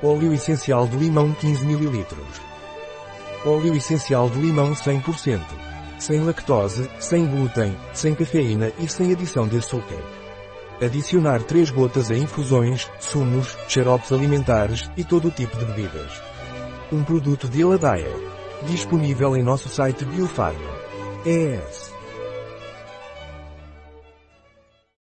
Óleo essencial de limão 15 ml. Óleo essencial de limão 100%. Sem lactose, sem glúten, sem cafeína e sem adição de açúcar. Adicionar 3 gotas a infusões, sumos, xaropes alimentares e todo tipo de bebidas. Um produto de Eladaia. Disponível em nosso site Biofarma. ES.